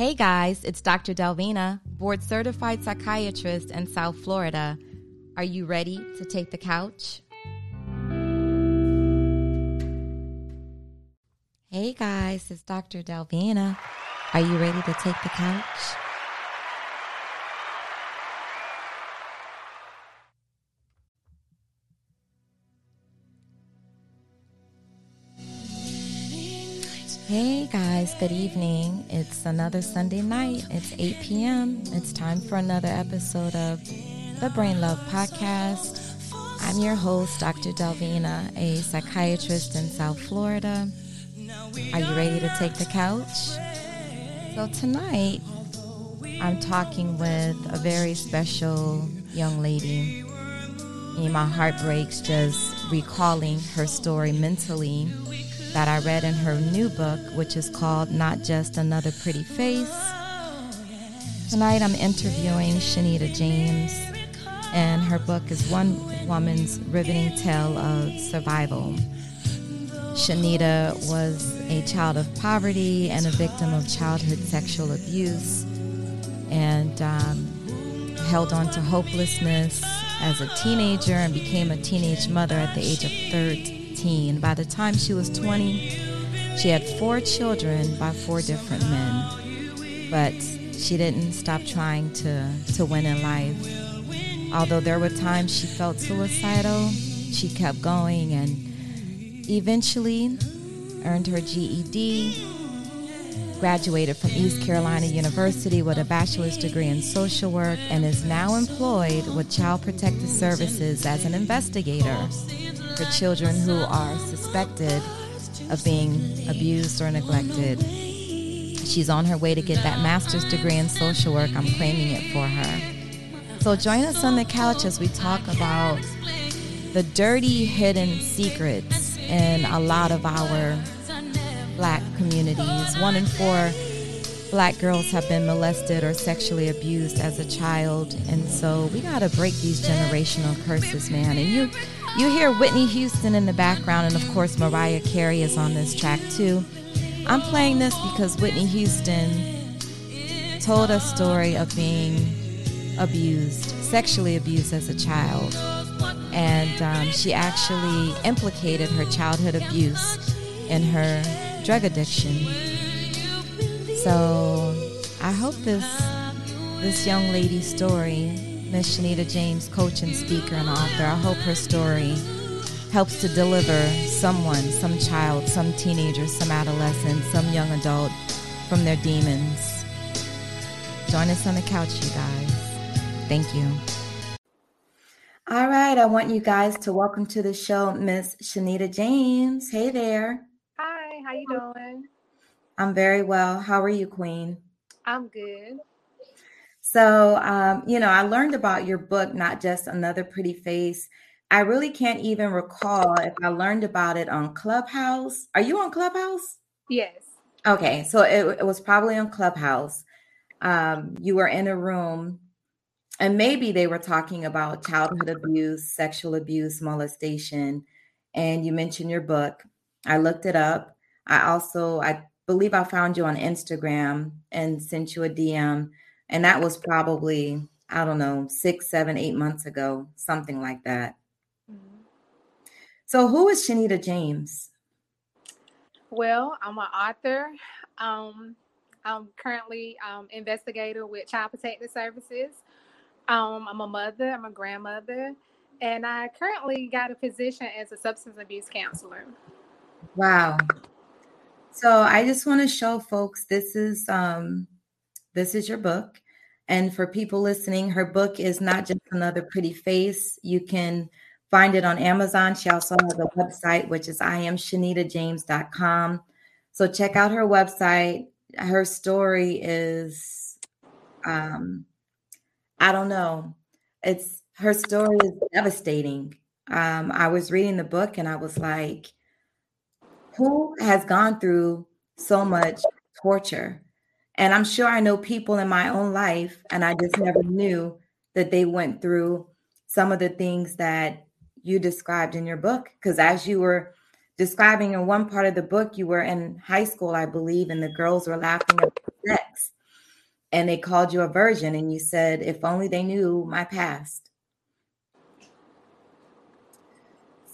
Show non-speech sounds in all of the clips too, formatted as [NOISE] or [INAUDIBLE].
Hey guys, it's Dr. Delvina, board certified psychiatrist in South Florida. Are you ready to take the couch? Hey guys, it's Dr. Delvina. Are you ready to take the couch? Hey guys, good evening. It's another Sunday night. It's 8 p.m. It's time for another episode of the Brain Love Podcast. I'm your host, Dr. Delvina, a psychiatrist in South Florida. Are you ready to take the couch? So, tonight I'm talking with a very special young lady. And my heart breaks just recalling her story mentally that I read in her new book, which is called Not Just Another Pretty Face. Tonight I'm interviewing Shenita James, and her book is One Woman's Riveting Tale of Survival. Shenita was a child of poverty and a victim of childhood sexual abuse and um, held on to hopelessness as a teenager and became a teenage mother at the age of 13 by the time she was 20, she had four children by four different men. But she didn't stop trying to, to win in life. Although there were times she felt suicidal, she kept going and eventually earned her GED, graduated from East Carolina University with a bachelor's degree in social work, and is now employed with Child Protective Services as an investigator for children who are suspected of being abused or neglected. She's on her way to get that master's degree in social work. I'm claiming it for her. So join us on the couch as we talk about the dirty hidden secrets in a lot of our black communities. One in four black girls have been molested or sexually abused as a child. And so we got to break these generational curses, man. And you you hear Whitney Houston in the background, and of course, Mariah Carey is on this track too. I'm playing this because Whitney Houston told a story of being abused, sexually abused as a child. And um, she actually implicated her childhood abuse in her drug addiction. So I hope this this young lady's story Miss Shenita James, coach and speaker and author. I hope her story helps to deliver someone, some child, some teenager, some adolescent, some young adult from their demons. Join us on the couch, you guys. Thank you. All right, I want you guys to welcome to the show Miss Shenita James. Hey there. How you doing? I'm very well. How are you, Queen? I'm good. So, um, you know, I learned about your book, Not Just Another Pretty Face. I really can't even recall if I learned about it on Clubhouse. Are you on Clubhouse? Yes. Okay, so it, it was probably on Clubhouse. Um, you were in a room, and maybe they were talking about childhood abuse, sexual abuse, molestation, and you mentioned your book. I looked it up. I also, I believe I found you on Instagram and sent you a DM and that was probably, I don't know, six, seven, eight months ago, something like that. Mm-hmm. So, who is Shenita James? Well, I'm an author. Um, I'm currently um, investigator with Child Protective Services. Um, I'm a mother. I'm a grandmother, and I currently got a position as a substance abuse counselor. Wow. So I just want to show folks this is um, this is your book. And for people listening, her book is not just another pretty face. You can find it on Amazon. She also has a website, which is iamshanitajames.com. So check out her website. Her story is, um, I don't know. It's her story is devastating. Um, I was reading the book and I was like, who has gone through so much torture? And I'm sure I know people in my own life, and I just never knew that they went through some of the things that you described in your book. Because as you were describing in one part of the book, you were in high school, I believe, and the girls were laughing at sex. and they called you a virgin, and you said, if only they knew my past.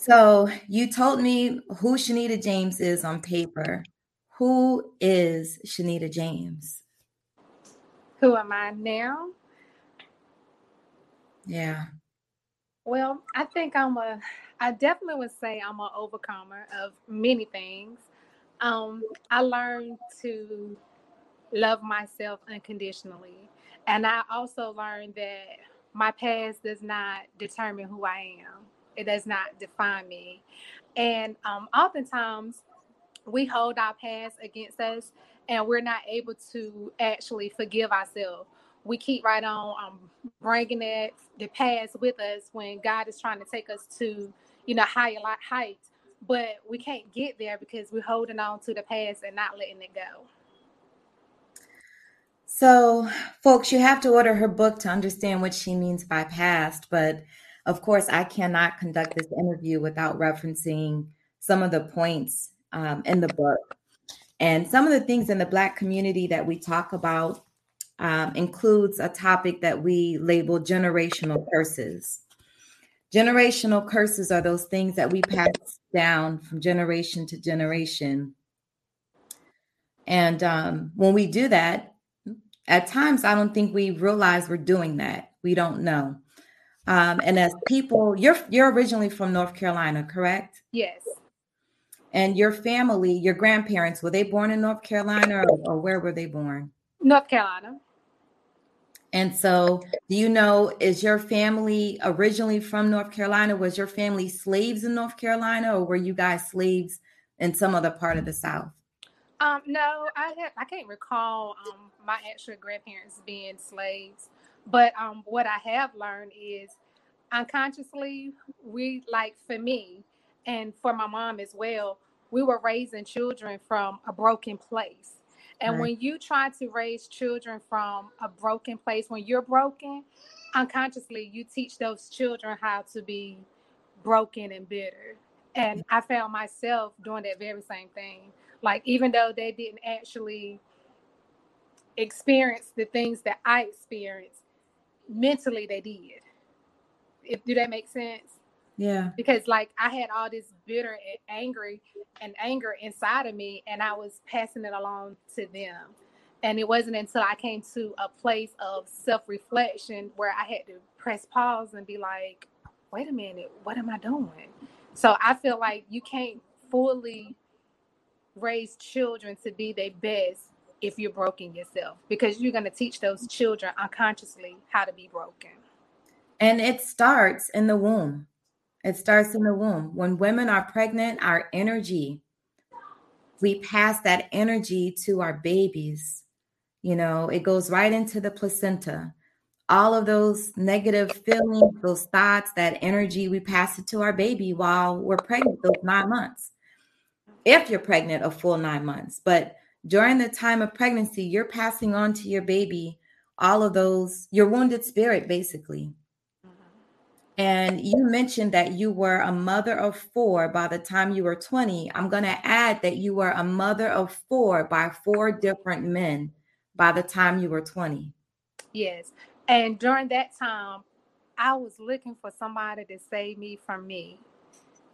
So you told me who Shenita James is on paper. Who is Shenita James? Who am I now? Yeah. Well, I think I'm a, I definitely would say I'm an overcomer of many things. Um, I learned to love myself unconditionally. And I also learned that my past does not determine who I am, it does not define me. And um, oftentimes, we hold our past against us and we're not able to actually forgive ourselves we keep right on um, bringing that the past with us when God is trying to take us to, you know, higher heights. But we can't get there because we're holding on to the past and not letting it go. So, folks, you have to order her book to understand what she means by past. But of course, I cannot conduct this interview without referencing some of the points um, in the book and some of the things in the Black community that we talk about um, includes a topic that we label generational curses. Generational curses are those things that we pass down from generation to generation. And um, when we do that, at times I don't think we realize we're doing that. We don't know. Um, and as people, you're you're originally from North Carolina, correct? Yes. And your family, your grandparents, were they born in North Carolina or, or where were they born? North Carolina. And so, do you know, is your family originally from North Carolina? Was your family slaves in North Carolina, or were you guys slaves in some other part of the South? Um, no, I have, I can't recall um, my actual grandparents being slaves, but um, what I have learned is unconsciously, we like for me and for my mom as well, we were raising children from a broken place. And right. when you try to raise children from a broken place, when you're broken, unconsciously you teach those children how to be broken and bitter. And I found myself doing that very same thing. Like even though they didn't actually experience the things that I experienced, mentally they did. If do that make sense? Yeah. Because like I had all this bitter and angry and anger inside of me and I was passing it along to them. And it wasn't until I came to a place of self-reflection where I had to press pause and be like, wait a minute, what am I doing? So I feel like you can't fully raise children to be their best if you're broken yourself because you're going to teach those children unconsciously how to be broken. And it starts in the womb. It starts in the womb. When women are pregnant, our energy, we pass that energy to our babies. You know, it goes right into the placenta. All of those negative feelings, those thoughts, that energy, we pass it to our baby while we're pregnant, those nine months. If you're pregnant a full nine months, but during the time of pregnancy, you're passing on to your baby all of those, your wounded spirit, basically. Mm-hmm. And you mentioned that you were a mother of four by the time you were 20. I'm going to add that you were a mother of four by four different men by the time you were 20. Yes. And during that time, I was looking for somebody to save me from me,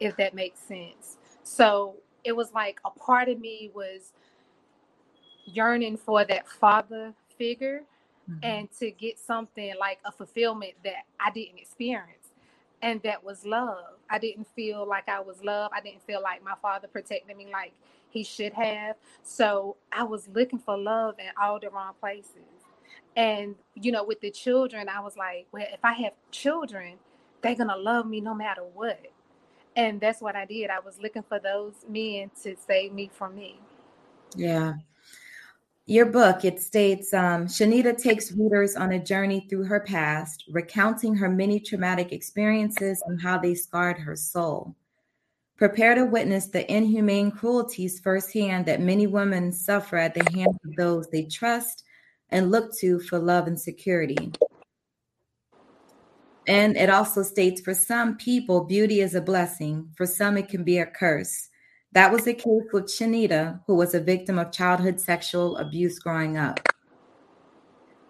if that makes sense. So it was like a part of me was yearning for that father figure mm-hmm. and to get something like a fulfillment that I didn't experience and that was love. I didn't feel like I was loved. I didn't feel like my father protected me like he should have. So I was looking for love in all the wrong places. And you know, with the children, I was like, well, if I have children, they're gonna love me no matter what. And that's what I did. I was looking for those men to save me from me. Yeah your book, it states um, Shenita takes readers on a journey through her past, recounting her many traumatic experiences and how they scarred her soul. Prepare to witness the inhumane cruelties firsthand that many women suffer at the hands of those they trust and look to for love and security. And it also states for some people, beauty is a blessing, for some, it can be a curse. That was the case with Shenita, who was a victim of childhood sexual abuse growing up.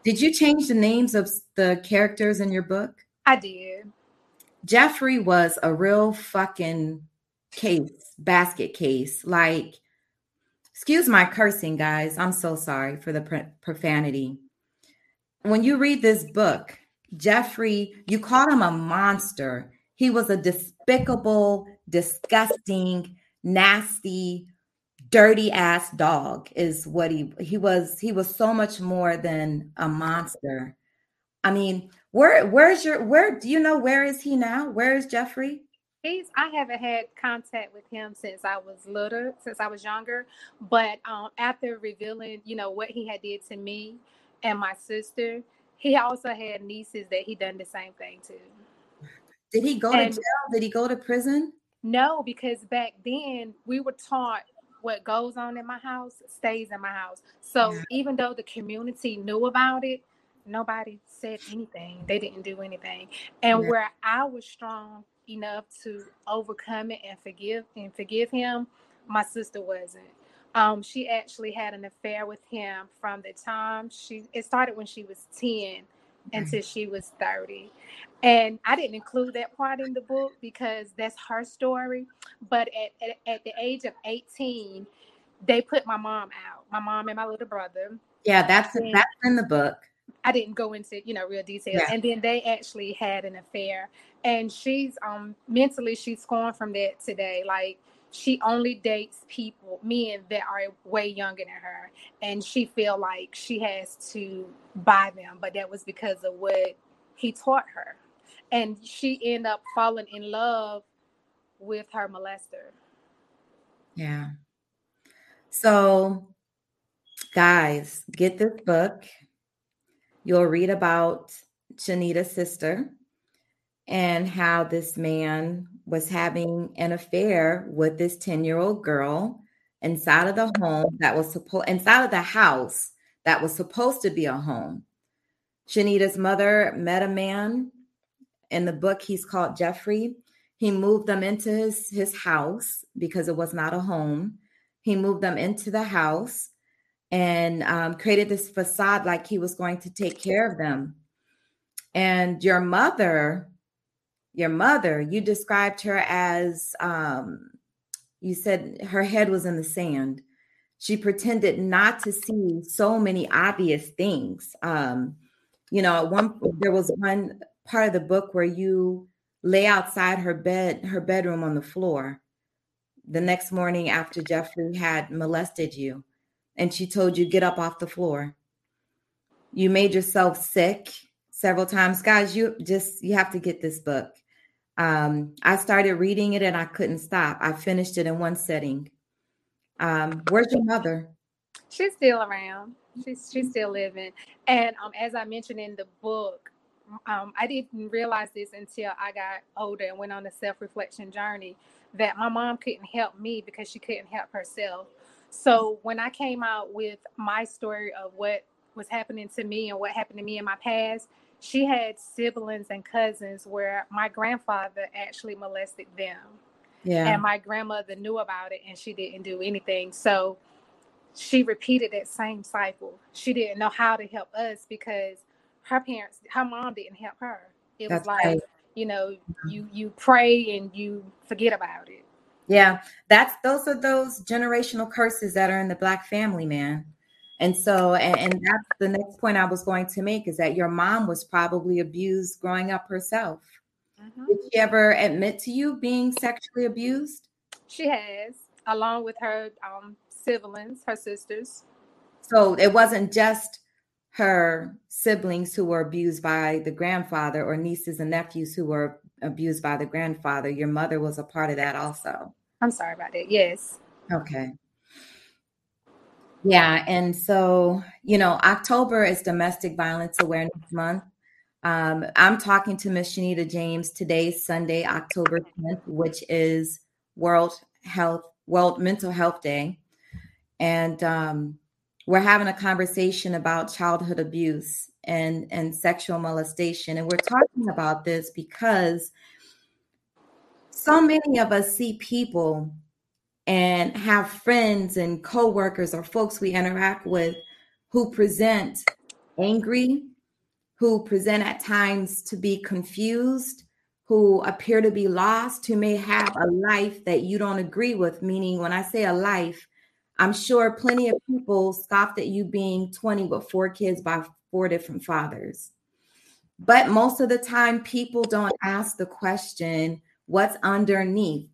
Did you change the names of the characters in your book? I did. Jeffrey was a real fucking case, basket case. Like, excuse my cursing, guys. I'm so sorry for the profanity. When you read this book, Jeffrey, you called him a monster. He was a despicable, disgusting, nasty, dirty ass dog is what he he was he was so much more than a monster. I mean, where where's your where do you know where is he now? Where is Jeffrey? He's I haven't had contact with him since I was little, since I was younger. But um, after revealing, you know, what he had did to me and my sister, he also had nieces that he done the same thing to. Did he go and, to jail? Did he go to prison? No, because back then we were taught what goes on in my house stays in my house. So yeah. even though the community knew about it, nobody said anything. They didn't do anything. And yeah. where I was strong enough to overcome it and forgive and forgive him, my sister wasn't. Um, she actually had an affair with him from the time she it started when she was 10 until she was 30. And I didn't include that part in the book because that's her story. But at, at, at, the age of 18, they put my mom out, my mom and my little brother. Yeah, that's and that's in the book. I didn't go into, you know, real details. Yeah. And then they actually had an affair. And she's um mentally she's gone from that today. Like she only dates people men that are way younger than her. And she feel like she has to buy them but that was because of what he taught her. And she end up falling in love with her molester. Yeah. So guys get this book. You'll read about shenita's sister and how this man was having an affair with this 10 year old girl inside of the home that was supposed inside of the house that was supposed to be a home. Shenita's mother met a man in the book, he's called Jeffrey. He moved them into his, his house because it was not a home. He moved them into the house and um, created this facade like he was going to take care of them. And your mother your mother, you described her as um, you said her head was in the sand. She pretended not to see so many obvious things. Um, you know, one there was one part of the book where you lay outside her bed, her bedroom on the floor the next morning after Jeffrey had molested you, and she told you get up off the floor. You made yourself sick several times. Guys, you just you have to get this book. Um, I started reading it and I couldn't stop. I finished it in one sitting. Um, where's your mother? She's still around. She's she's still living. And um, as I mentioned in the book, um, I didn't realize this until I got older and went on a self-reflection journey that my mom couldn't help me because she couldn't help herself. So when I came out with my story of what was happening to me and what happened to me in my past, she had siblings and cousins where my grandfather actually molested them. Yeah. And my grandmother knew about it and she didn't do anything. So she repeated that same cycle. She didn't know how to help us because her parents, her mom didn't help her. It That's was like, right. you know, mm-hmm. you you pray and you forget about it. Yeah, that's those are those generational curses that are in the black family, man. And so, and, and, that's the next point I was going to make is that your mom was probably abused growing up herself. Mm-hmm. Did she ever admit to you being sexually abused? She has, along with her um, siblings, her sisters. So it wasn't just her siblings who were abused by the grandfather or nieces and nephews who were abused by the grandfather. Your mother was a part of that also. I'm sorry about that. Yes. Okay. Yeah. And so, you know, October is Domestic Violence Awareness Month. Um, I'm talking to Miss Shenita James today, Sunday, October 10th, which is World Health, World Mental Health Day. And um, we're having a conversation about childhood abuse and, and sexual molestation. And we're talking about this because so many of us see people and have friends and coworkers or folks we interact with who present angry, who present at times to be confused, who appear to be lost, who may have a life that you don't agree with. Meaning, when I say a life, I'm sure plenty of people scoffed at you being 20 with four kids by four different fathers. But most of the time, people don't ask the question what's underneath?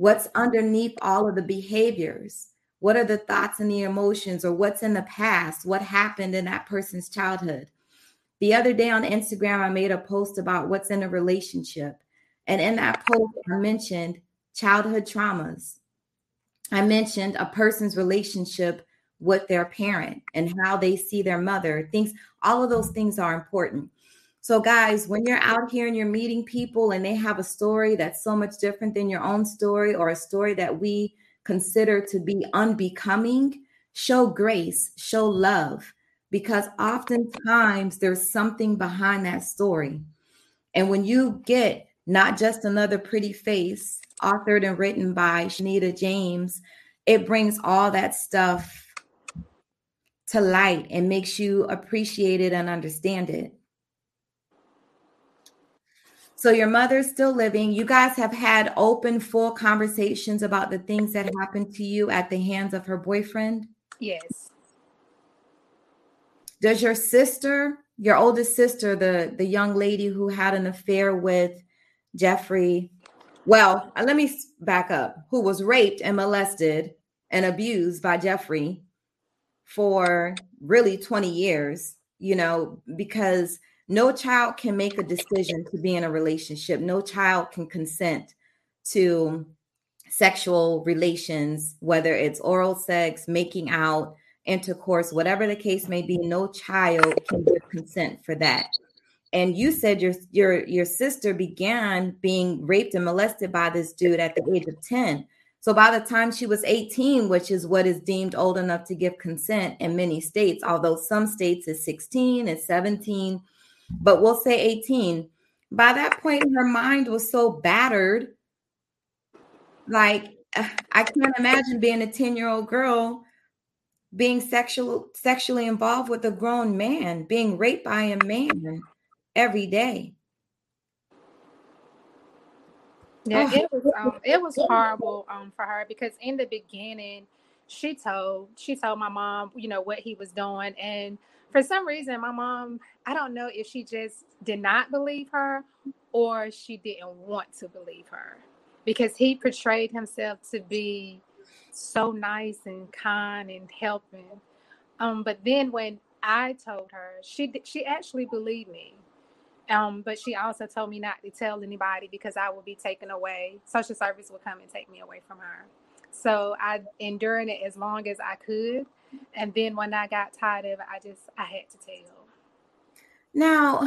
What's underneath all of the behaviors? What are the thoughts and the emotions, or what's in the past? What happened in that person's childhood? The other day on Instagram, I made a post about what's in a relationship. And in that post, I mentioned childhood traumas. I mentioned a person's relationship with their parent and how they see their mother. Things, all of those things are important. So, guys, when you're out here and you're meeting people and they have a story that's so much different than your own story or a story that we consider to be unbecoming, show grace, show love, because oftentimes there's something behind that story. And when you get not just another pretty face, authored and written by Shenita James, it brings all that stuff to light and makes you appreciate it and understand it. So your mother's still living. You guys have had open, full conversations about the things that happened to you at the hands of her boyfriend? Yes. Does your sister, your oldest sister, the the young lady who had an affair with Jeffrey, well, uh, let me back up, who was raped and molested and abused by Jeffrey for really 20 years, you know, because no child can make a decision to be in a relationship. No child can consent to sexual relations, whether it's oral sex, making out, intercourse, whatever the case may be. No child can give consent for that. And you said your your your sister began being raped and molested by this dude at the age of 10. So by the time she was 18, which is what is deemed old enough to give consent in many states, although some states is 16, is 17, but we'll say 18. By that point, her mind was so battered. Like, [SIGHS] I can't imagine being a 10 year old girl being sexual, sexually involved with a grown man, being raped by a man every day. Yeah, oh. it was um, it was horrible um, for her because in the beginning, she told she told my mom, you know, what he was doing, and for some reason, my mom, I don't know if she just did not believe her or she didn't want to believe her because he portrayed himself to be so nice and kind and helping. Um, but then when I told her, she she actually believed me. Um, but she also told me not to tell anybody because I would be taken away. Social service would come and take me away from her. So I endured it as long as I could. And then when I got tired of it, I just I had to tell. Now,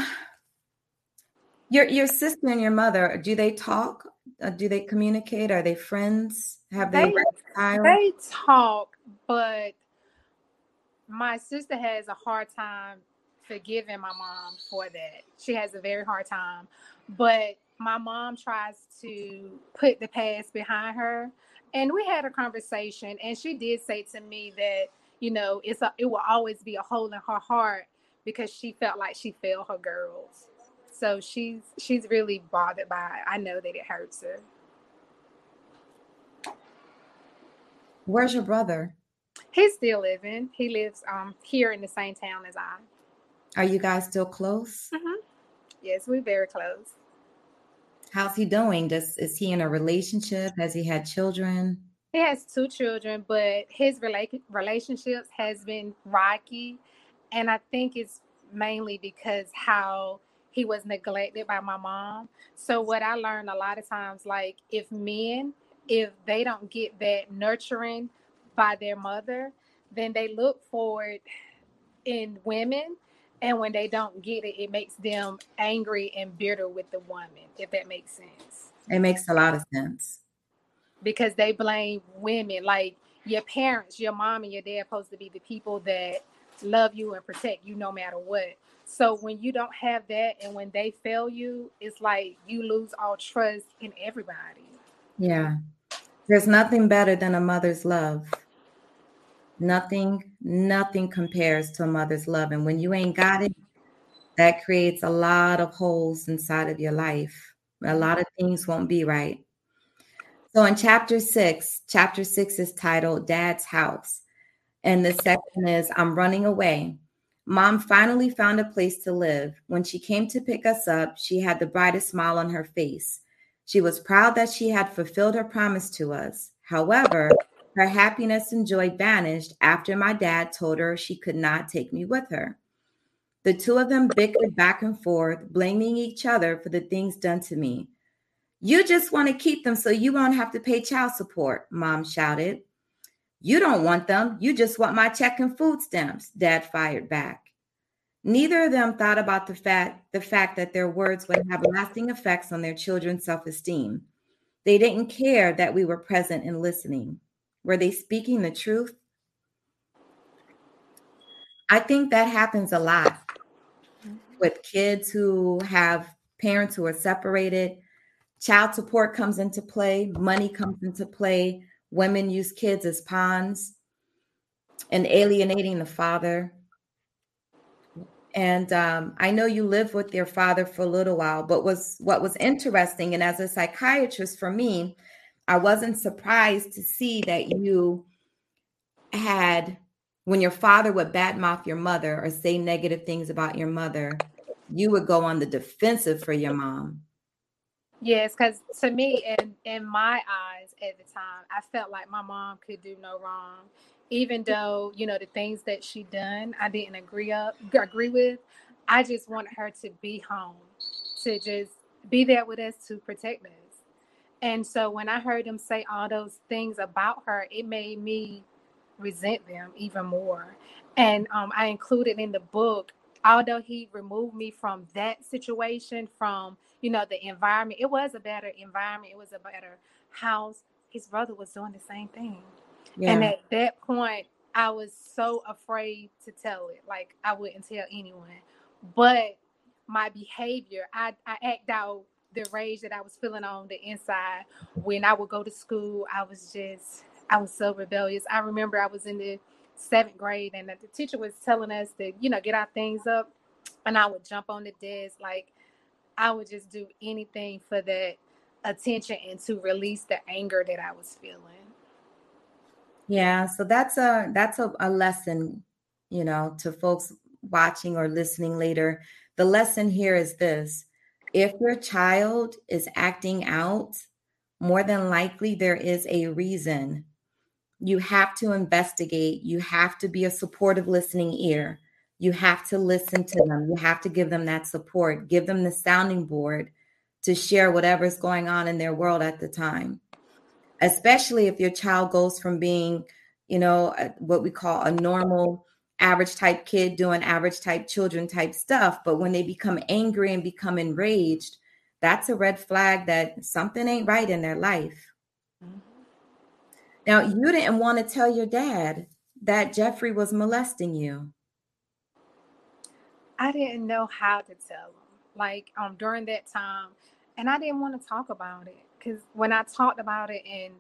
your your sister and your mother, do they talk? Uh, do they communicate? Are they friends? Have they they, they talk, but my sister has a hard time forgiving my mom for that. She has a very hard time. But my mom tries to put the past behind her. And we had a conversation, and she did say to me that you know, it's a, it will always be a hole in her heart because she felt like she failed her girls. So she's she's really bothered by it. I know that it hurts her. Where's your brother? He's still living. He lives um here in the same town as I. Are you guys still close? Mm-hmm. Yes, we're very close. How's he doing? Does is he in a relationship? Has he had children? He has two children, but his rela- relationships has been rocky, and I think it's mainly because how he was neglected by my mom. So what I learned a lot of times, like if men, if they don't get that nurturing by their mother, then they look for it in women. And when they don't get it, it makes them angry and bitter with the woman, if that makes sense. It makes a lot of sense because they blame women. Like your parents, your mom and your dad supposed to be the people that love you and protect you no matter what. So when you don't have that and when they fail you, it's like you lose all trust in everybody. Yeah. There's nothing better than a mother's love. Nothing, nothing compares to a mother's love. And when you ain't got it, that creates a lot of holes inside of your life. A lot of things won't be right. So in chapter six, chapter six is titled Dad's House. And the second is I'm running away. Mom finally found a place to live. When she came to pick us up, she had the brightest smile on her face. She was proud that she had fulfilled her promise to us. However, her happiness and joy vanished after my dad told her she could not take me with her. The two of them bickered back and forth, blaming each other for the things done to me. You just want to keep them so you won't have to pay child support, mom shouted. You don't want them. You just want my check and food stamps, dad fired back. Neither of them thought about the fact, the fact that their words would have lasting effects on their children's self esteem. They didn't care that we were present and listening. Were they speaking the truth? I think that happens a lot mm-hmm. with kids who have parents who are separated. Child support comes into play, money comes into play. Women use kids as pawns and alienating the father. And um, I know you lived with your father for a little while, but was what was interesting, and as a psychiatrist for me, I wasn't surprised to see that you had when your father would badmouth your mother or say negative things about your mother, you would go on the defensive for your mom. Yes, because to me, in in my eyes at the time, I felt like my mom could do no wrong, even though you know the things that she done, I didn't agree up agree with. I just wanted her to be home, to just be there with us to protect us. And so when I heard them say all those things about her, it made me resent them even more. And um, I included in the book although he removed me from that situation, from you know the environment, it was a better environment. It was a better house. His brother was doing the same thing, yeah. and at that point, I was so afraid to tell it. Like I wouldn't tell anyone, but my behavior, I I act out the rage that I was feeling on the inside when I would go to school. I was just I was so rebellious. I remember I was in the seventh grade, and the teacher was telling us to, you know, get our things up, and I would jump on the desk, like I would just do anything for that attention and to release the anger that I was feeling. Yeah, so that's a that's a, a lesson, you know, to folks watching or listening later. The lesson here is this: if your child is acting out, more than likely there is a reason you have to investigate. You have to be a supportive listening ear. You have to listen to them. You have to give them that support, give them the sounding board to share whatever's going on in their world at the time. Especially if your child goes from being, you know, what we call a normal, average type kid doing average type children type stuff. But when they become angry and become enraged, that's a red flag that something ain't right in their life. Mm-hmm. Now, you didn't want to tell your dad that Jeffrey was molesting you. I didn't know how to tell him. Like um during that time, and I didn't want to talk about it because when I talked about it, and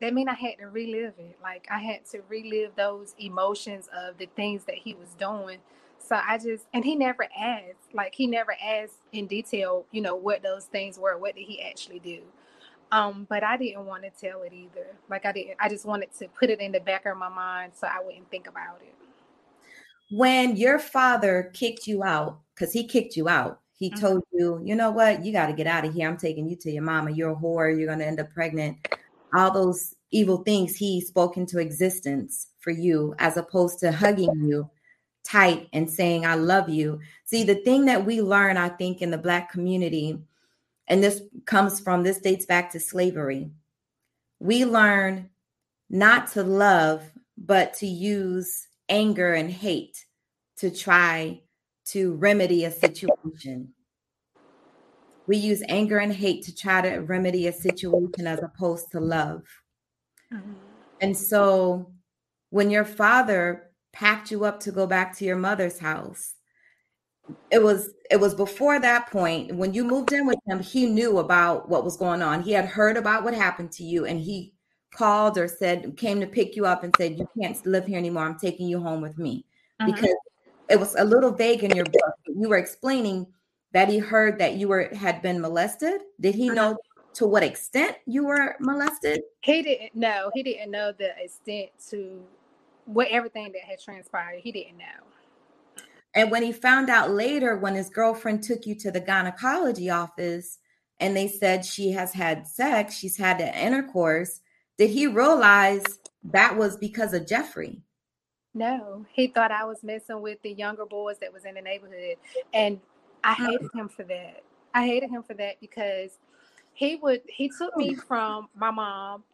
that mean I had to relive it. Like I had to relive those emotions of the things that he was doing. So I just and he never asked, like he never asked in detail, you know, what those things were, what did he actually do. Um, but I didn't want to tell it either. Like I didn't, I just wanted to put it in the back of my mind so I wouldn't think about it. When your father kicked you out, because he kicked you out, he mm-hmm. told you, you know what, you got to get out of here. I'm taking you to your mama. You're a whore. You're going to end up pregnant. All those evil things he spoke into existence for you, as opposed to hugging you tight and saying, I love you. See, the thing that we learn, I think, in the Black community and this comes from this dates back to slavery. We learn not to love, but to use anger and hate to try to remedy a situation. We use anger and hate to try to remedy a situation as opposed to love. Mm-hmm. And so when your father packed you up to go back to your mother's house, it was it was before that point when you moved in with him he knew about what was going on he had heard about what happened to you and he called or said came to pick you up and said you can't live here anymore i'm taking you home with me uh-huh. because it was a little vague in your book you were explaining that he heard that you were had been molested did he uh-huh. know to what extent you were molested he didn't know he didn't know the extent to what everything that had transpired he didn't know and when he found out later when his girlfriend took you to the gynecology office and they said she has had sex she's had an intercourse did he realize that was because of Jeffrey? No, he thought I was messing with the younger boys that was in the neighborhood. And I mm. hated him for that. I hated him for that because he would he took me from my mom,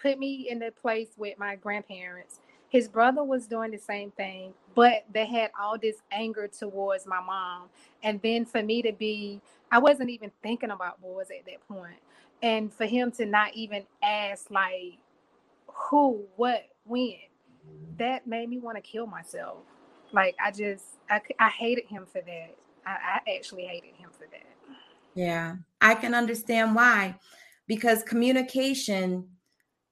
put me in the place with my grandparents. His brother was doing the same thing, but they had all this anger towards my mom. And then for me to be, I wasn't even thinking about boys at that point. point and for him to not even ask like who what when that made me want to kill myself like i just i, I hated him for that I, I actually hated him for that yeah i can understand why because communication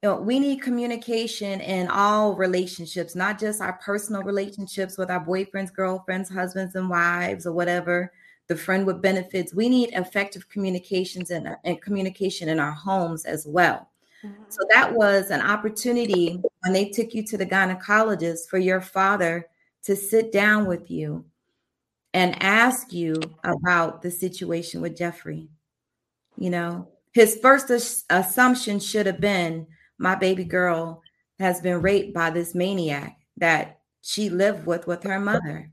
you know, we need communication in all relationships, not just our personal relationships with our boyfriends, girlfriends, husbands, and wives, or whatever, the friend with benefits. We need effective communications and, uh, and communication in our homes as well. Mm-hmm. So that was an opportunity when they took you to the gynecologist for your father to sit down with you and ask you about the situation with Jeffrey. You know, his first as- assumption should have been my baby girl has been raped by this maniac that she lived with with her mother.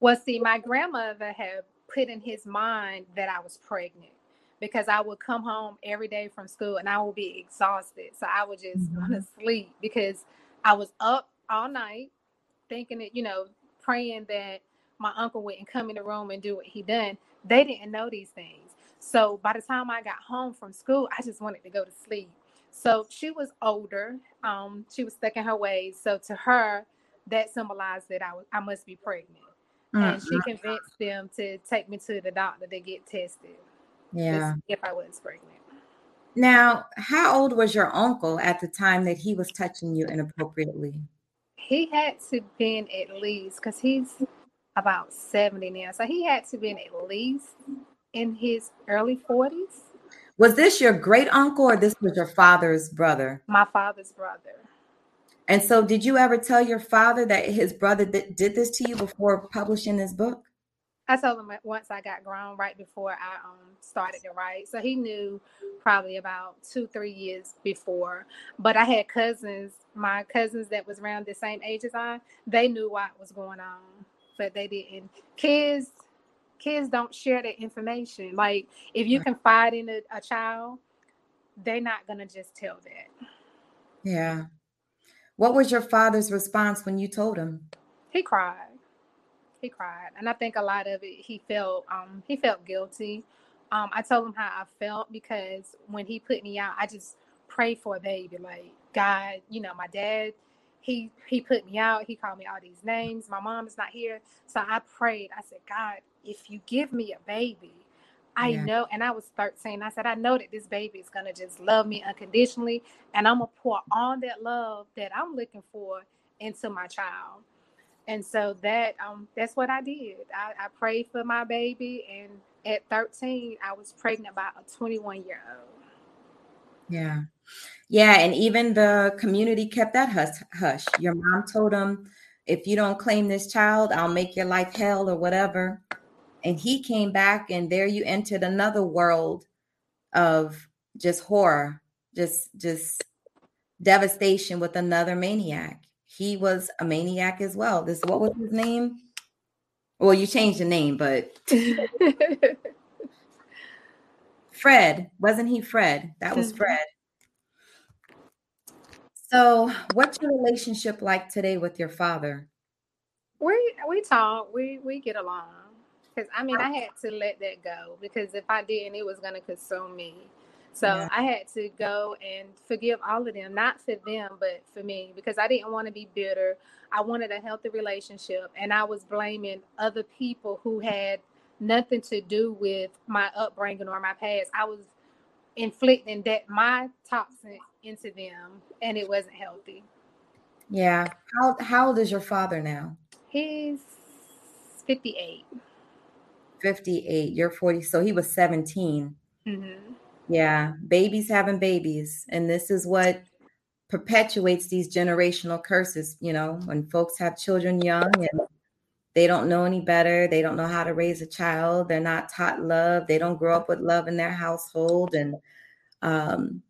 Well, see, my grandmother had put in his mind that I was pregnant because I would come home every day from school and I would be exhausted. So I would just mm-hmm. want to sleep because I was up all night thinking that, you know, praying that my uncle wouldn't come in the room and do what he done. They didn't know these things. So by the time I got home from school, I just wanted to go to sleep. So she was older. Um, she was stuck in her ways. So to her, that symbolized that I was I must be pregnant and she mm-hmm. convinced them to take me to the doctor to get tested. Yeah. If I was pregnant. Now, how old was your uncle at the time that he was touching you inappropriately? He had to been at least because he's about 70 now. So he had to been at least in his early 40s. Was this your great uncle or this was your father's brother? My father's brother. And so, did you ever tell your father that his brother th- did this to you before publishing this book? I told him once I got grown, right before I um, started to write. So he knew probably about two, three years before. But I had cousins, my cousins that was around the same age as I, they knew what was going on, but they didn't. Kids, kids don't share that information. Like if you confide in a, a child, they're not gonna just tell that. Yeah. What was your father's response when you told him? He cried. He cried, and I think a lot of it he felt um he felt guilty. Um, I told him how I felt because when he put me out, I just prayed for a baby. Like God, you know, my dad, he he put me out. He called me all these names. My mom is not here, so I prayed. I said, God, if you give me a baby, I yeah. know, and I was 13. I said, I know that this baby is gonna just love me unconditionally, and I'm gonna pour all that love that I'm looking for into my child. And so that um that's what I did. I, I prayed for my baby, and at 13, I was pregnant by a 21 year old. Yeah. Yeah, and even the community kept that hush hush. Your mom told him, if you don't claim this child, I'll make your life hell or whatever and he came back and there you entered another world of just horror just just devastation with another maniac he was a maniac as well. This what was his name? Well you changed the name but [LAUGHS] fred. Wasn't he fred? That was mm-hmm. fred. So what's your relationship like today with your father? We we talk we we get along. Because I mean, I had to let that go because if I didn't, it was going to consume me. So yeah. I had to go and forgive all of them, not for them, but for me, because I didn't want to be bitter. I wanted a healthy relationship, and I was blaming other people who had nothing to do with my upbringing or my past. I was inflicting that my toxin into them and it wasn't healthy. Yeah. How how old is your father now? He's 58. 58. You're 40. So he was 17. Mm-hmm. Yeah. Babies having babies. And this is what perpetuates these generational curses, you know, when folks have children young and they don't know any better, they don't know how to raise a child, they're not taught love, they don't grow up with love in their household and um,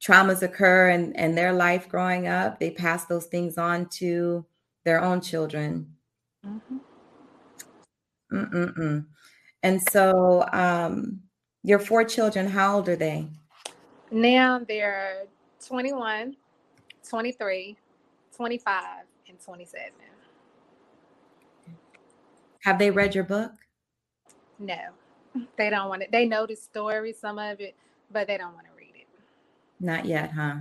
traumas occur in, in their life growing up, they pass those things on to their own children. Mm-hmm. And so, um, your four children, how old are they? Now they're 21, 23, 25, and 27. Have they read your book? No, they don't want it. They know the story, some of it, but they don't want to read it. Not yet, huh?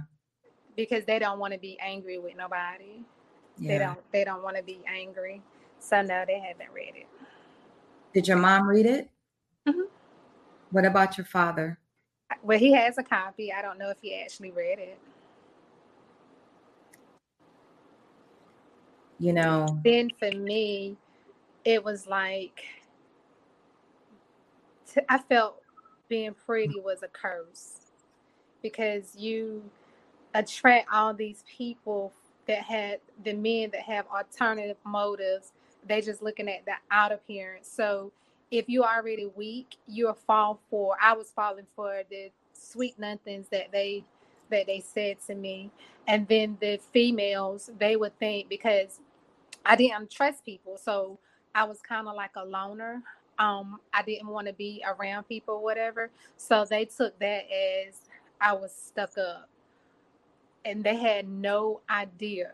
Because they don't want to be angry with nobody. Yeah. They don't. They don't want to be angry. So no, they haven't read it. Did your mom read it? Mm-hmm. What about your father? Well, he has a copy. I don't know if he actually read it. You know. Then for me, it was like I felt being pretty was a curse because you attract all these people that had the men that have alternative motives. They just looking at the out appearance. So if you're already weak, you'll fall for. I was falling for the sweet nothings that they that they said to me, and then the females they would think because I didn't trust people, so I was kind of like a loner. Um, I didn't want to be around people, whatever. So they took that as I was stuck up, and they had no idea.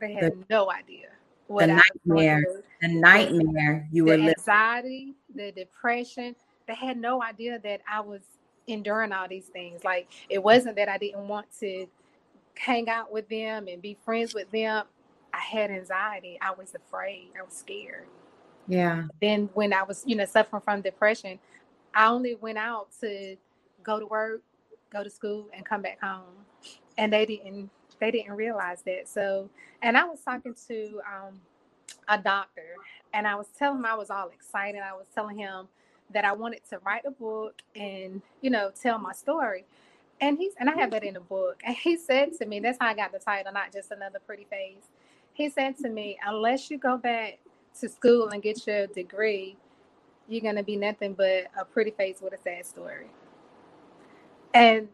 They had the, no idea what the nightmare, the nightmare you the were living. anxiety, the depression. They had no idea that I was enduring all these things. Like it wasn't that I didn't want to hang out with them and be friends with them. I had anxiety. I was afraid. I was scared. Yeah. Then when I was, you know, suffering from depression, I only went out to go to work, go to school, and come back home. And they didn't they didn't realize that. So and I was talking to um, a doctor and I was telling him I was all excited. I was telling him that I wanted to write a book and, you know, tell my story. And he's and I have that in the book. And he said to me, that's how I got the title, not just another pretty face. He said to me, unless you go back to school and get your degree, you're gonna be nothing but a pretty face with a sad story. And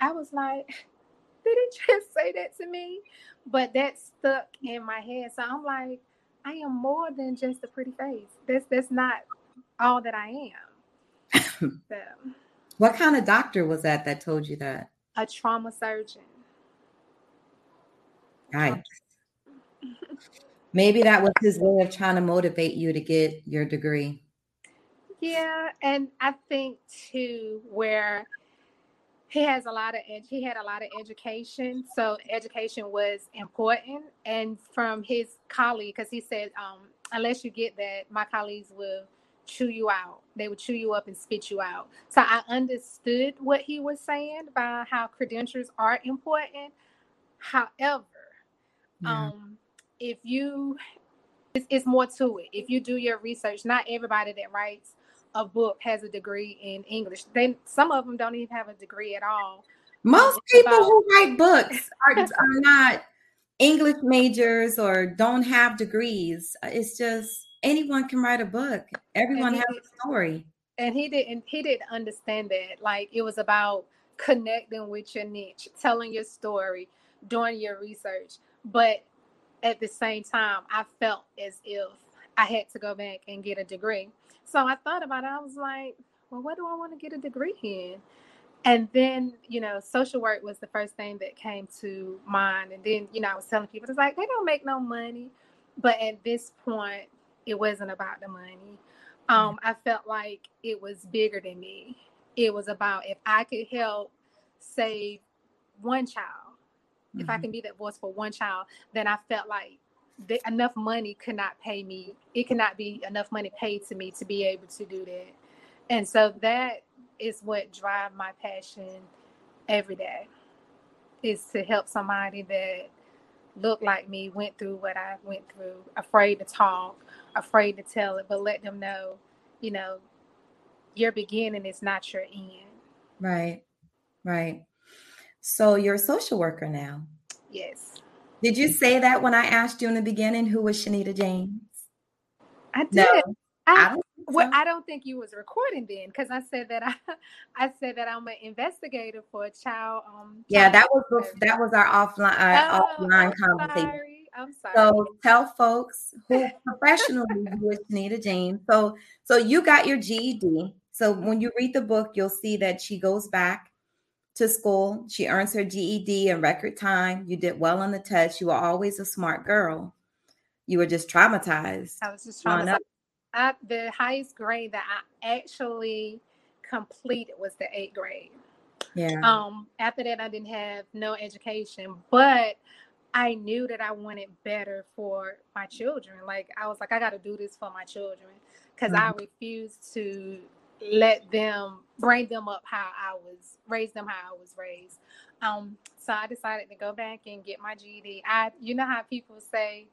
I was like, [LAUGHS] did he just say that to me? But that stuck in my head. So I'm like, I am more than just a pretty face. That's that's not all that I am. [LAUGHS] so, what kind of doctor was that that told you that? A trauma surgeon. Nice. Maybe that was his way of trying to motivate you to get your degree. Yeah, and I think too where he has a lot of ed- he had a lot of education, so education was important. And from his colleague, because he said, um, unless you get that, my colleagues will chew you out. They would chew you up and spit you out. So I understood what he was saying by how credentials are important. However, yeah. um, if you it's, it's more to it. If you do your research, not everybody that writes a book has a degree in English. Then some of them don't even have a degree at all. Um, Most people about- who write books are, are not English majors or don't have degrees. It's just anyone can write a book. Everyone has a story. And he didn't he didn't understand that. Like it was about connecting with your niche, telling your story, doing your research. But at the same time, I felt as if I had to go back and get a degree. So I thought about it. I was like, well, what do I want to get a degree in? And then, you know, social work was the first thing that came to mind. And then, you know, I was telling people, it's like, they don't make no money. But at this point, it wasn't about the money. Um, I felt like it was bigger than me. It was about if I could help save one child, mm-hmm. if I mm-hmm. can be that voice for one child, then I felt like the, enough money could not pay me. It cannot be enough money paid to me to be able to do that. And so that is what drive my passion every day. Is to help somebody that looked like me, went through what I went through, afraid to talk, afraid to tell it, but let them know, you know, your beginning is not your end. Right. Right. So you're a social worker now. Yes. Did you say that when I asked you in the beginning who was Shenita James? I did. No, I, I, don't well, I don't think you was recording then because I said that I, [LAUGHS] I said that I'm an investigator for a child. Um, yeah, that was that was our offline uh, oh, offline I'm conversation. Sorry. I'm sorry. So tell folks who [LAUGHS] professionally who is Shenita James. So so you got your GED. So when you read the book, you'll see that she goes back to school. She earns her GED in record time. You did well on the test. You were always a smart girl. You were just traumatized. I was just traumatized. I, the highest grade that I actually completed was the eighth grade. Yeah. Um. After that, I didn't have no education, but I knew that I wanted better for my children. Like I was like, I got to do this for my children because mm-hmm. I refused to let them bring them up how I was raise them how I was raised. Um, so I decided to go back and get my GED. I, you know how people say,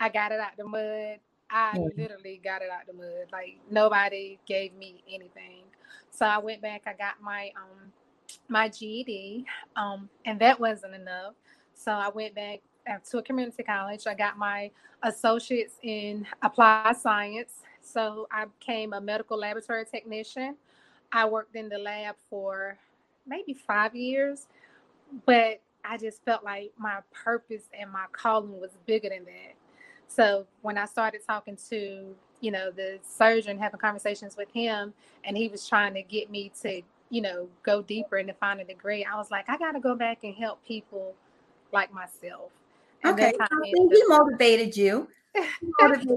I got it out the mud. I mm-hmm. literally got it out the mud. Like nobody gave me anything. So I went back. I got my um my GED, um, and that wasn't enough. So I went back to a community college. I got my associates in applied science so I became a medical laboratory technician. I worked in the lab for maybe five years, but I just felt like my purpose and my calling was bigger than that. So when I started talking to, you know, the surgeon, having conversations with him, and he was trying to get me to, you know, go deeper and to find a degree, I was like, I got to go back and help people like myself. And okay, so he motivated you.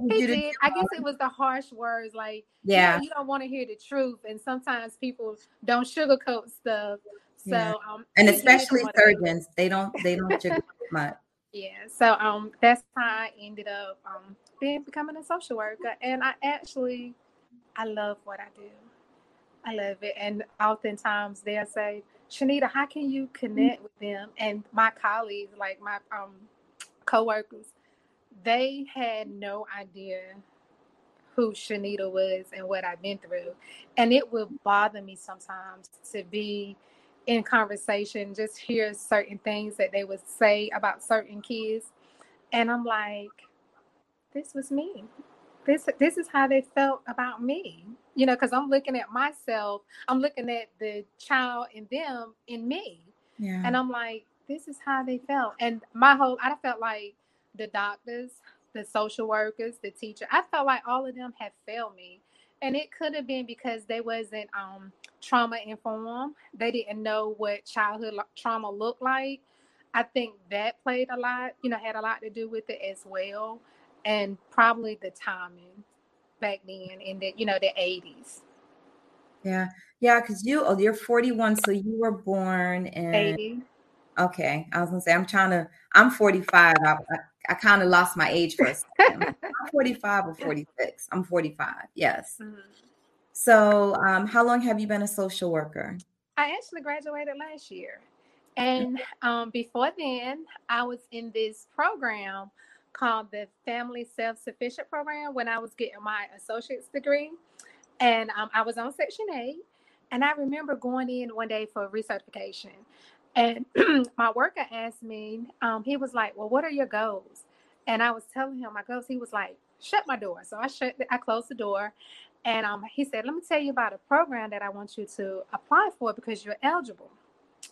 He did. I guess it was the harsh words, like yeah, you, know, you don't want to hear the truth, and sometimes people don't sugarcoat stuff. So yeah. um, and especially surgeons, they don't they don't sugarcoat much. [LAUGHS] Yeah, so um, that's how I ended up um being becoming a social worker, and I actually I love what I do. I love it, and oftentimes they'll say, "Shenita, how can you connect with them?" And my colleagues, like my um coworkers, they had no idea who Shenita was and what I've been through. And it would bother me sometimes to be in conversation, just hear certain things that they would say about certain kids. And I'm like, this was me. This this is how they felt about me. You know, because I'm looking at myself, I'm looking at the child in them in me. Yeah. And I'm like, this is how they felt. And my whole I felt like the doctors, the social workers, the teacher. I felt like all of them had failed me. And it could have been because they wasn't um, trauma informed. They didn't know what childhood trauma looked like. I think that played a lot, you know, had a lot to do with it as well. And probably the timing back then in the, you know, the 80s. Yeah. Yeah. Cause you, oh, you're 41. So you were born in 80. Okay. I was gonna say, I'm trying to, I'm 45. I, I, kind of lost my age for a second. [LAUGHS] I'm 45 or 46. I'm 45. Yes. Mm-hmm. So, um, how long have you been a social worker? I actually graduated last year. And um, before then, I was in this program called the Family Self Sufficient Program when I was getting my associate's degree. And um, I was on Section 8. And I remember going in one day for recertification. And [CLEARS THROAT] my worker asked me, um, he was like, Well, what are your goals? And I was telling him my goals. He was like, Shut my door. So I shut, I closed the door. And um, he said, Let me tell you about a program that I want you to apply for because you're eligible.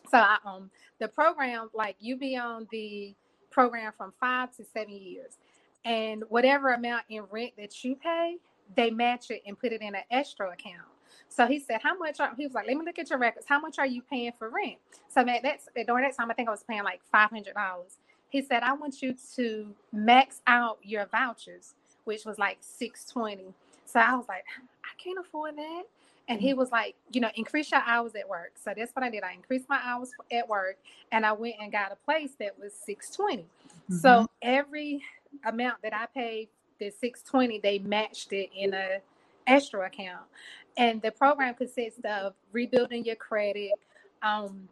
So I, um, the program, like you be on the program from five to seven years. And whatever amount in rent that you pay, they match it and put it in an escrow account. So he said, How much are he was like, Let me look at your records. How much are you paying for rent? So man, that's during that time, I think I was paying like five hundred dollars. He said, I want you to max out your vouchers, which was like 620. So I was like, I can't afford that. And he was like, you know, increase your hours at work. So that's what I did. I increased my hours at work and I went and got a place that was 620. Mm-hmm. So every amount that I paid the 620, they matched it in a escrow account. And the program consists of rebuilding your credit, um,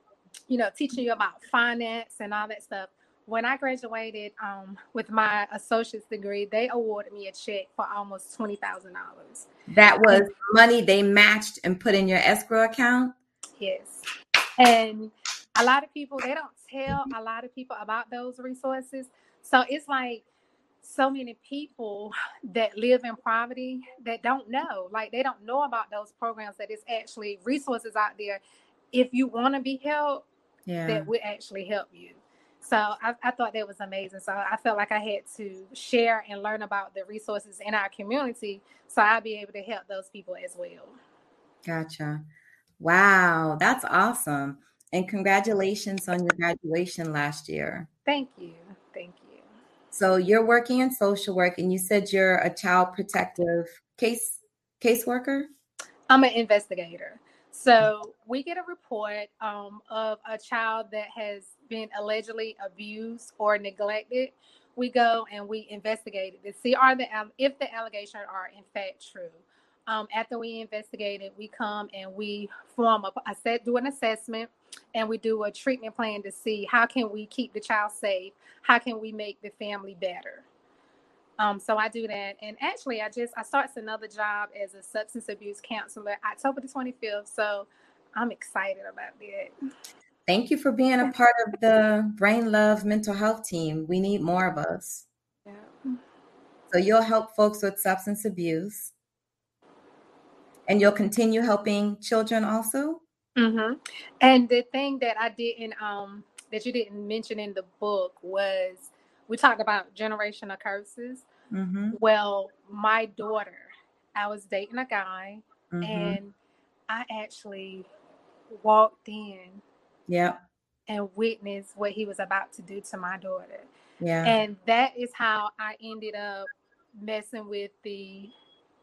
you know, teaching you about finance and all that stuff. When I graduated um, with my associate's degree, they awarded me a check for almost twenty thousand dollars. That was money they matched and put in your escrow account. Yes, and a lot of people they don't tell a lot of people about those resources. So it's like so many people that live in poverty that don't know like they don't know about those programs that is actually resources out there. If you want to be helped yeah. that would actually help you. So I, I, thought that was amazing. So i felt like i had to share and learn about the resources in our community so i'll be able to help those people as well. Gotcha. Wow that's awesome. And congratulations on your graduation last year. Thank you so you're working in social work, and you said you're a child protective case caseworker. I'm an investigator. So we get a report um, of a child that has been allegedly abused or neglected. We go and we investigate it to see are the if the allegations are in fact true. Um, after we investigate it, we come and we form a, a set, do an assessment, and we do a treatment plan to see how can we keep the child safe, how can we make the family better. Um, so I do that, and actually, I just I started another job as a substance abuse counselor October the twenty fifth. So I'm excited about that. Thank you for being a part of the Brain Love mental health team. We need more of us. Yeah. So you'll help folks with substance abuse, and you'll continue helping children also. Mm-hmm. And the thing that I didn't um that you didn't mention in the book was we talked about generational curses. Mm-hmm. Well, my daughter, I was dating a guy, mm-hmm. and I actually walked in, yeah, and witnessed what he was about to do to my daughter. Yeah, and that is how I ended up messing with the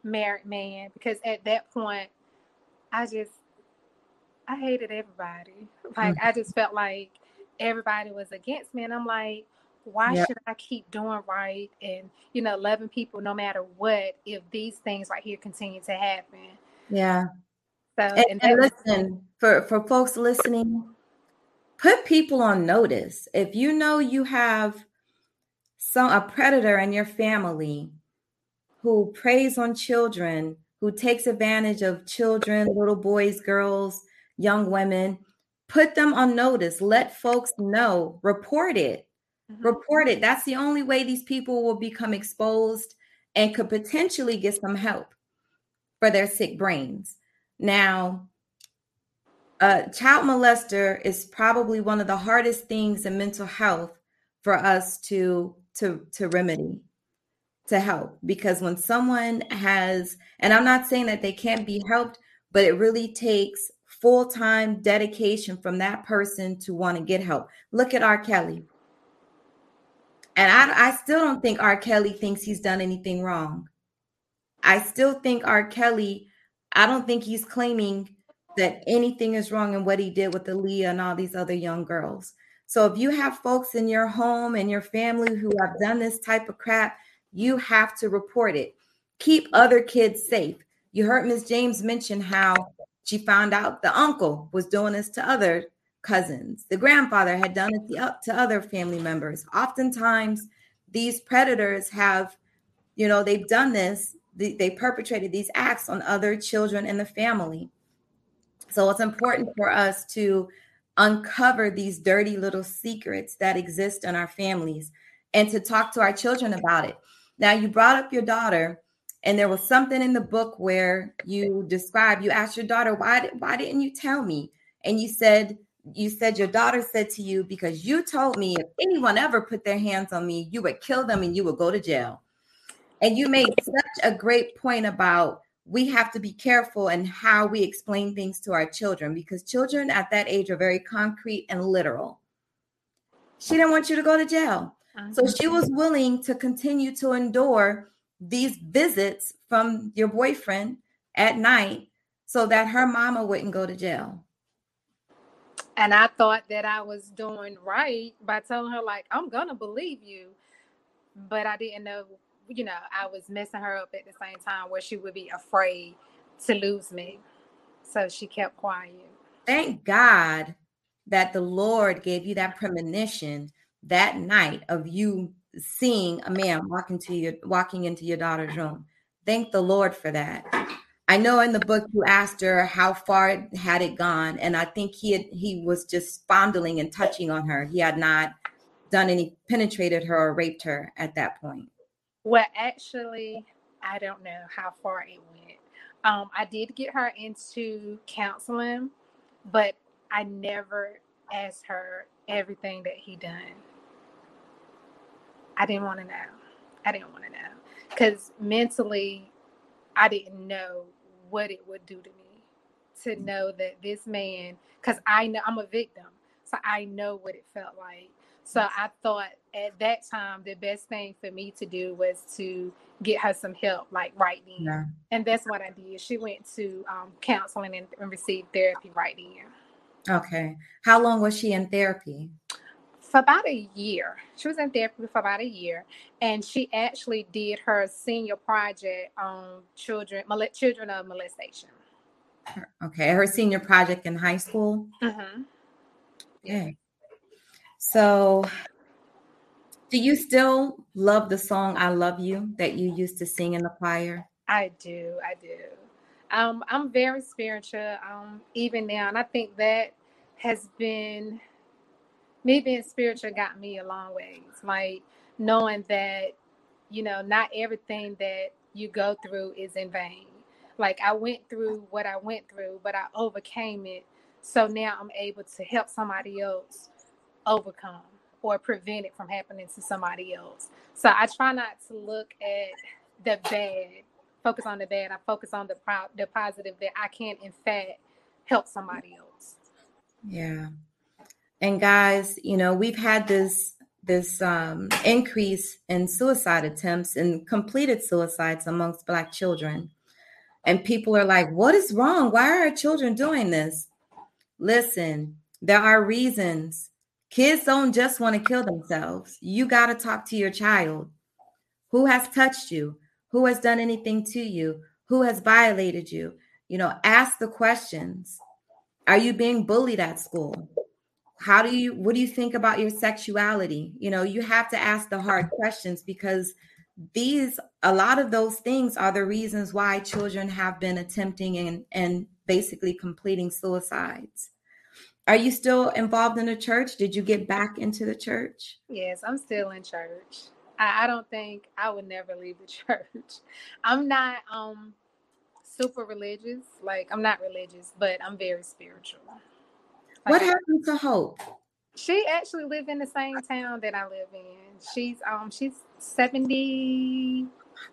married man because at that point, I just I hated everybody. Like mm-hmm. I just felt like everybody was against me, and I'm like, why yep. should I keep doing right and you know loving people no matter what if these things right here continue to happen? Yeah. So and, and, and listen was- for for folks listening, put people on notice. If you know you have some a predator in your family who preys on children, who takes advantage of children, little boys, girls, young women, put them on notice, let folks know, report it. Mm-hmm. Report it. That's the only way these people will become exposed and could potentially get some help for their sick brains. Now, a child molester is probably one of the hardest things in mental health for us to to to remedy to help because when someone has and I'm not saying that they can't be helped but it really takes full time dedication from that person to want to get help. Look at R. Kelly. And I, I still don't think R. Kelly thinks he's done anything wrong. I still think R. Kelly, I don't think he's claiming that anything is wrong in what he did with Aaliyah and all these other young girls. So if you have folks in your home and your family who have done this type of crap, you have to report it. Keep other kids safe. You heard Ms. James mention how she found out the uncle was doing this to other cousins. The grandfather had done it to other family members. Oftentimes, these predators have, you know, they've done this, they, perpetrated these acts on other children in the family. So it's important for us to uncover these dirty little secrets that exist in our families and to talk to our children about it. Now, you brought up your daughter and there was something in the book where you describe you asked your daughter why why didn't you tell me? And you said you said your daughter said to you because you told me if anyone ever put their hands on me you would kill them and you would go to jail. And you made such a great point about we have to be careful in how we explain things to our children because children at that age are very concrete and literal. She didn't want you to go to jail so uh-huh. she was willing to continue to endure these visits from your boyfriend at night so that her mama wouldn't go to jail. And I thought that I was doing right by telling her, like, I'm gonna believe you. But I didn't know you know, I was messing her up at the same time where she would be afraid to lose me. So she kept quiet. Thank God that the Lord gave you that premonition that night of you seeing a man walking to your walking into your daughter's room. Thank the Lord for that. I know in the book you asked her how far had it gone, and I think he had, he was just fondling and touching on her. He had not done any penetrated her or raped her at that point. Well, actually, I don't know how far it went. Um, I did get her into counseling, but I never asked her everything that he done. I didn't want to know. I didn't want to know because mentally, I didn't know what it would do to me to know that this man, because I know I'm a victim, so I know what it felt like. So I thought at that time the best thing for me to do was to get her some help, like right then. Yeah. And that's what I did. She went to um, counseling and, and received therapy right then. Okay. How long was she in therapy? For about a year. She was in therapy for about a year. And she actually did her senior project on children, children of molestation. Okay. Her senior project in high school? Mm-hmm. Yeah. So, do you still love the song I Love You that you used to sing in the choir? I do. I do. Um, I'm very spiritual, um, even now. And I think that has been me being spiritual got me a long ways. Like knowing that, you know, not everything that you go through is in vain. Like I went through what I went through, but I overcame it. So now I'm able to help somebody else overcome or prevent it from happening to somebody else. So I try not to look at the bad, focus on the bad. I focus on the pro- the positive that I can in fact help somebody else. Yeah. And guys, you know, we've had this this um, increase in suicide attempts and completed suicides amongst black children. And people are like, what is wrong? Why are our children doing this? Listen, there are reasons Kids don't just want to kill themselves. You got to talk to your child. Who has touched you? Who has done anything to you? Who has violated you? You know, ask the questions. Are you being bullied at school? How do you what do you think about your sexuality? You know, you have to ask the hard questions because these a lot of those things are the reasons why children have been attempting and and basically completing suicides. Are you still involved in the church? Did you get back into the church? Yes, I'm still in church. I, I don't think I would never leave the [LAUGHS] church. I'm not um super religious. Like I'm not religious, but I'm very spiritual. What happened to Hope? She actually lived in the same town that I live in. She's um she's 75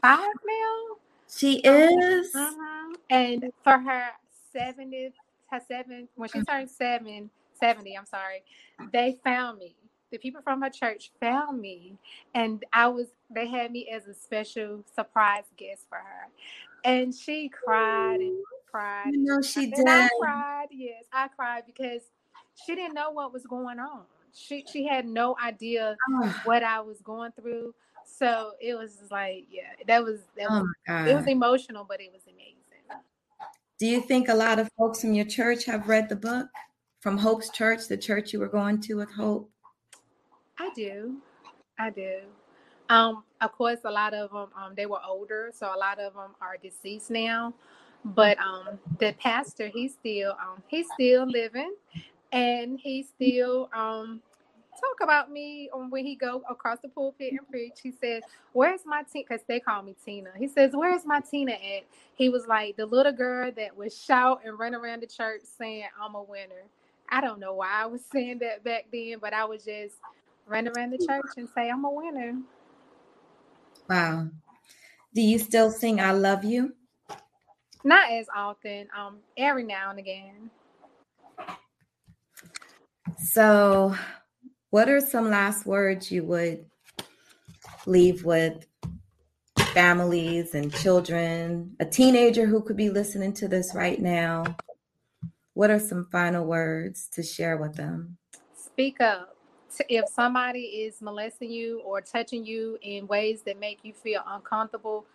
now. She is. Uh-huh. And for her 70th her seven when she turned seven, 70, I'm sorry, they found me. The people from her church found me, and I was they had me as a special surprise guest for her. And she cried and cried. No, she did. I cried, yes, I cried because she didn't know what was going on. She she had no idea what I was going through. So it was like, yeah, that was that oh was it was emotional, but it was amazing. Do you think a lot of folks from your church have read the book from Hope's church, the church you were going to with Hope? I do. I do. Um, of course, a lot of them um, they were older, so a lot of them are deceased now. But um, the pastor, he's still um, he's still living, and he still um, talk about me when he go across the pulpit and preach. He says, "Where's my Tina?" Because they call me Tina. He says, "Where's my Tina at?" He was like the little girl that would shout and run around the church saying, "I'm a winner." I don't know why I was saying that back then, but I was just run around the church and say, "I'm a winner." Wow. Do you still sing "I Love You"? Not as often. Um, every now and again. So, what are some last words you would leave with families and children, a teenager who could be listening to this right now? What are some final words to share with them? Speak up. if somebody is molesting you or touching you in ways that make you feel uncomfortable,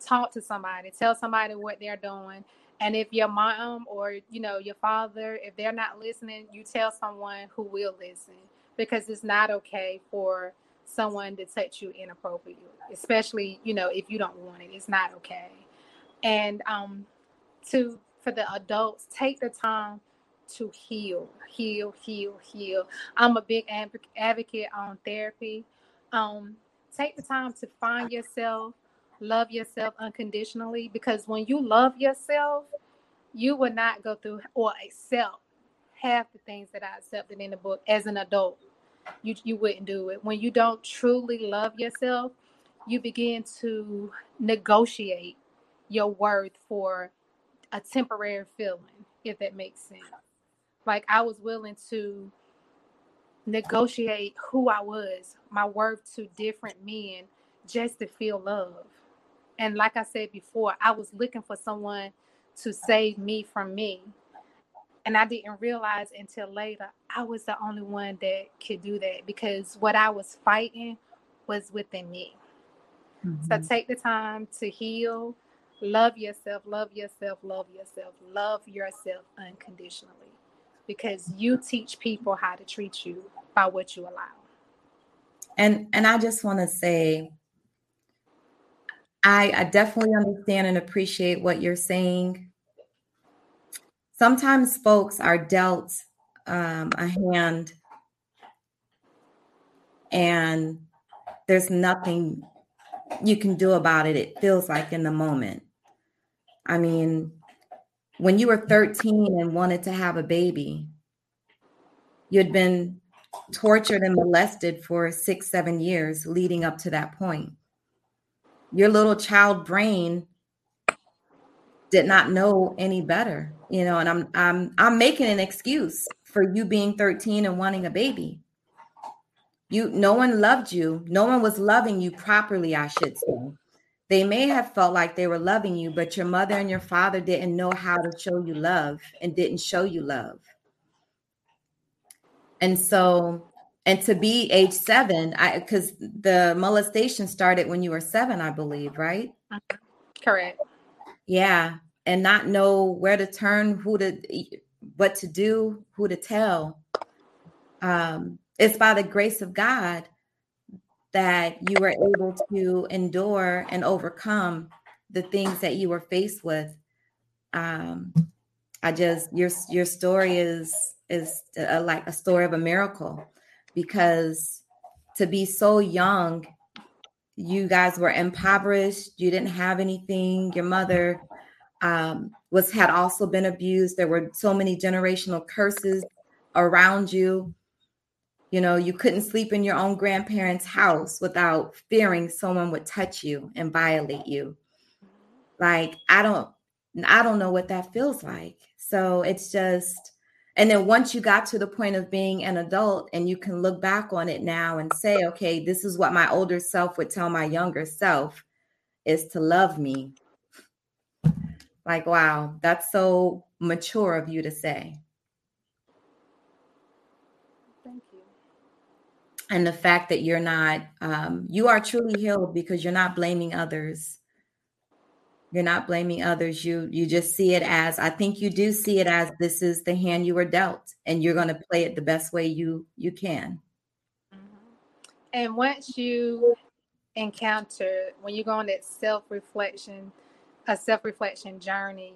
talk to somebody. Tell somebody what they're doing. And if your mom or you know your father, if they're not listening, you tell someone who will listen because it's not okay for someone to touch you inappropriately, especially you know if you don't want it. It's not okay. And um, to for the adults, take the time to heal, heal, heal, heal. I'm a big advocate on therapy. Um, take the time to find yourself, love yourself unconditionally, because when you love yourself, you will not go through or accept half the things that I accepted in the book as an adult. You you wouldn't do it. When you don't truly love yourself, you begin to negotiate your worth for a temporary feeling, if that makes sense. Like I was willing to negotiate who I was, my worth to different men just to feel love. And like I said before, I was looking for someone to save me from me. And I didn't realize until later I was the only one that could do that because what I was fighting was within me. Mm-hmm. So take the time to heal, love yourself, love yourself, love yourself, love yourself unconditionally because you teach people how to treat you by what you allow. And and I just want to say I, I definitely understand and appreciate what you're saying. Sometimes folks are dealt um, a hand and there's nothing you can do about it. It feels like in the moment. I mean, when you were 13 and wanted to have a baby, you had been tortured and molested for six, seven years leading up to that point. Your little child brain did not know any better, you know, and I'm I'm I'm making an excuse for you being 13 and wanting a baby. You no one loved you, no one was loving you properly, I should say. They may have felt like they were loving you, but your mother and your father didn't know how to show you love and didn't show you love. And so, and to be age seven, I because the molestation started when you were seven, I believe, right? Correct. Yeah. And not know where to turn, who to what to do, who to tell. Um, it's by the grace of God that you were able to endure and overcome the things that you were faced with. Um, I just your your story is is a, like a story of a miracle because to be so young, you guys were impoverished. You didn't have anything. Your mother um, was had also been abused. There were so many generational curses around you you know, you couldn't sleep in your own grandparents' house without fearing someone would touch you and violate you. Like, I don't I don't know what that feels like. So it's just and then once you got to the point of being an adult and you can look back on it now and say, okay, this is what my older self would tell my younger self is to love me. Like, wow, that's so mature of you to say. Thank you. And the fact that you're not um, you are truly healed because you're not blaming others you're not blaming others you you just see it as i think you do see it as this is the hand you were dealt and you're going to play it the best way you you can mm-hmm. and once you encounter when you go on that self-reflection a self-reflection journey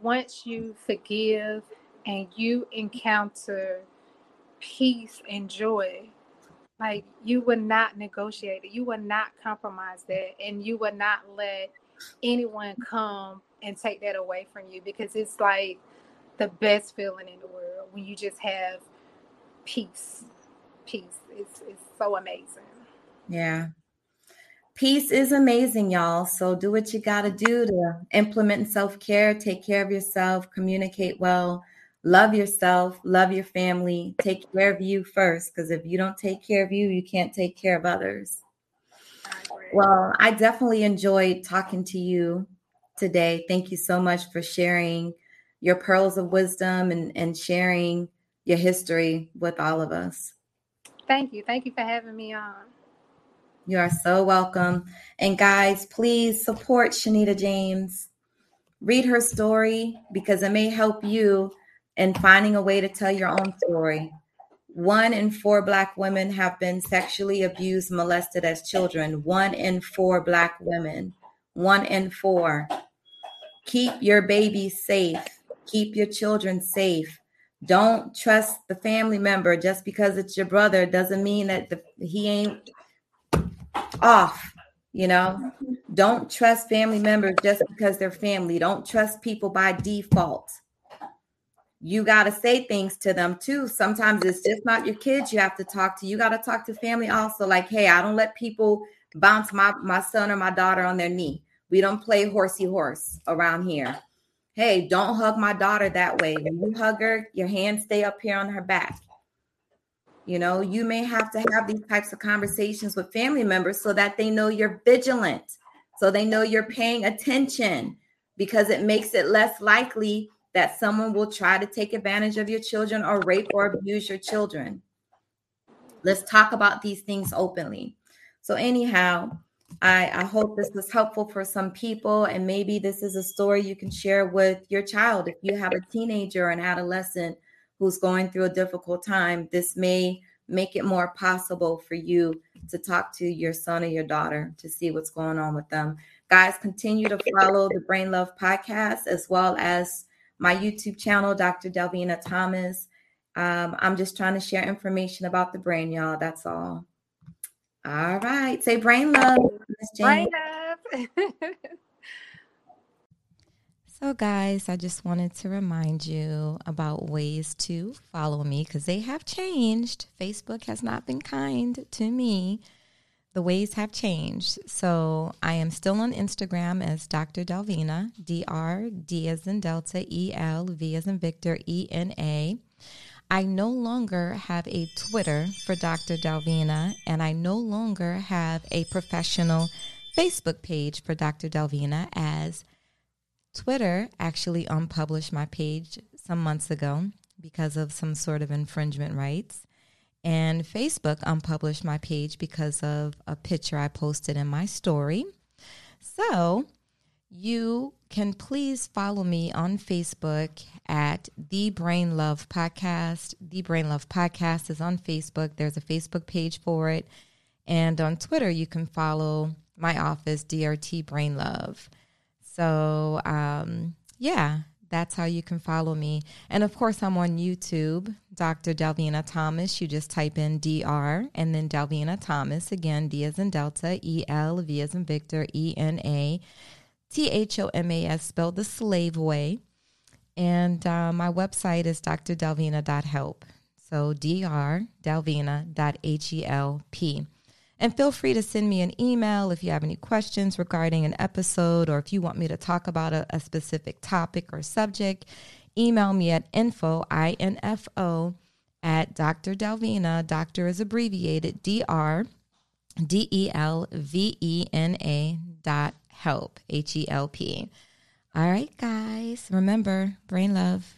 once you forgive and you encounter peace and joy like you would not negotiate it. You would not compromise that. And you would not let anyone come and take that away from you because it's like the best feeling in the world when you just have peace. Peace. It's it's so amazing. Yeah. Peace is amazing, y'all. So do what you got to do to implement self care, take care of yourself, communicate well love yourself, love your family, take care of you first. Because if you don't take care of you, you can't take care of others. Well, I definitely enjoyed talking to you today. Thank you so much for sharing your pearls of wisdom and, and sharing your history with all of us. Thank you. Thank you for having me on. You are so welcome. And guys, please support Shenita James. Read her story because it may help you in finding a way to tell your own story. One in four Black women have been sexually abused, molested as children. One in four Black women. One in four. Keep your babies safe. Keep your children safe. Don't trust the family member just because it's your brother doesn't mean that the, he ain't off. You know, don't trust family members just because they're family. Don't trust people by default you got to say things to them too. Sometimes it's just not your kids you have to talk to. You got to talk to family also. Like, hey, I don't let people bounce my, my son or my daughter on their knee. We don't play horsey horse around here. Hey, don't hug my daughter that way. When you hug her, your hands stay up here on her back. You know, you may have to have these types of conversations with family members so that they know you're vigilant, so they know you're paying attention because it makes it less likely that someone will try to take advantage of your children or rape or abuse your children. Let's talk about these things openly. So, anyhow, I, I hope this was helpful for some people, and maybe this is a story you can share with your child. If you have a teenager or an adolescent who's going through a difficult time, this may make it more possible for you to talk to your son or your daughter to see what's going on with them. Guys, continue to follow the Brain Love podcast as well as my YouTube channel, Dr. Delvina Thomas. Um, I'm just trying to share information about the brain, y'all. That's all. All right. Say brain love, Miss Brain love. [LAUGHS] so, guys, I just wanted to remind you about ways to follow me because they have changed. Facebook has not been kind to me the ways have changed. So I am still on Instagram as Dr. Delvina, D R D as in Delta, E L V as in Victor, E N A. I no longer have a Twitter for Dr. Delvina, and I no longer have a professional Facebook page for Dr. Delvina, as Twitter actually unpublished my page some months ago because of some sort of infringement rights. And Facebook unpublished my page because of a picture I posted in my story. So you can please follow me on Facebook at The Brain Love Podcast. The Brain Love Podcast is on Facebook. There's a Facebook page for it. And on Twitter, you can follow my office, DRT Brain Love. So, um, yeah, that's how you can follow me. And of course, I'm on YouTube, Dr. Delvina Thomas. You just type in DR and then Delvina Thomas. Again, D as in Delta, E L, V as in Victor, E N A, T H O M A S, spelled the slave way. And uh, my website is drdelvina.help. So drdelvina.help. And feel free to send me an email if you have any questions regarding an episode or if you want me to talk about a, a specific topic or subject. Email me at info, I-N-F-O, at Dr. Delvina. Doctor is abbreviated D-R, D-E-L-V-E-N-A dot help, H-E-L-P. All right, guys. Remember, brain love.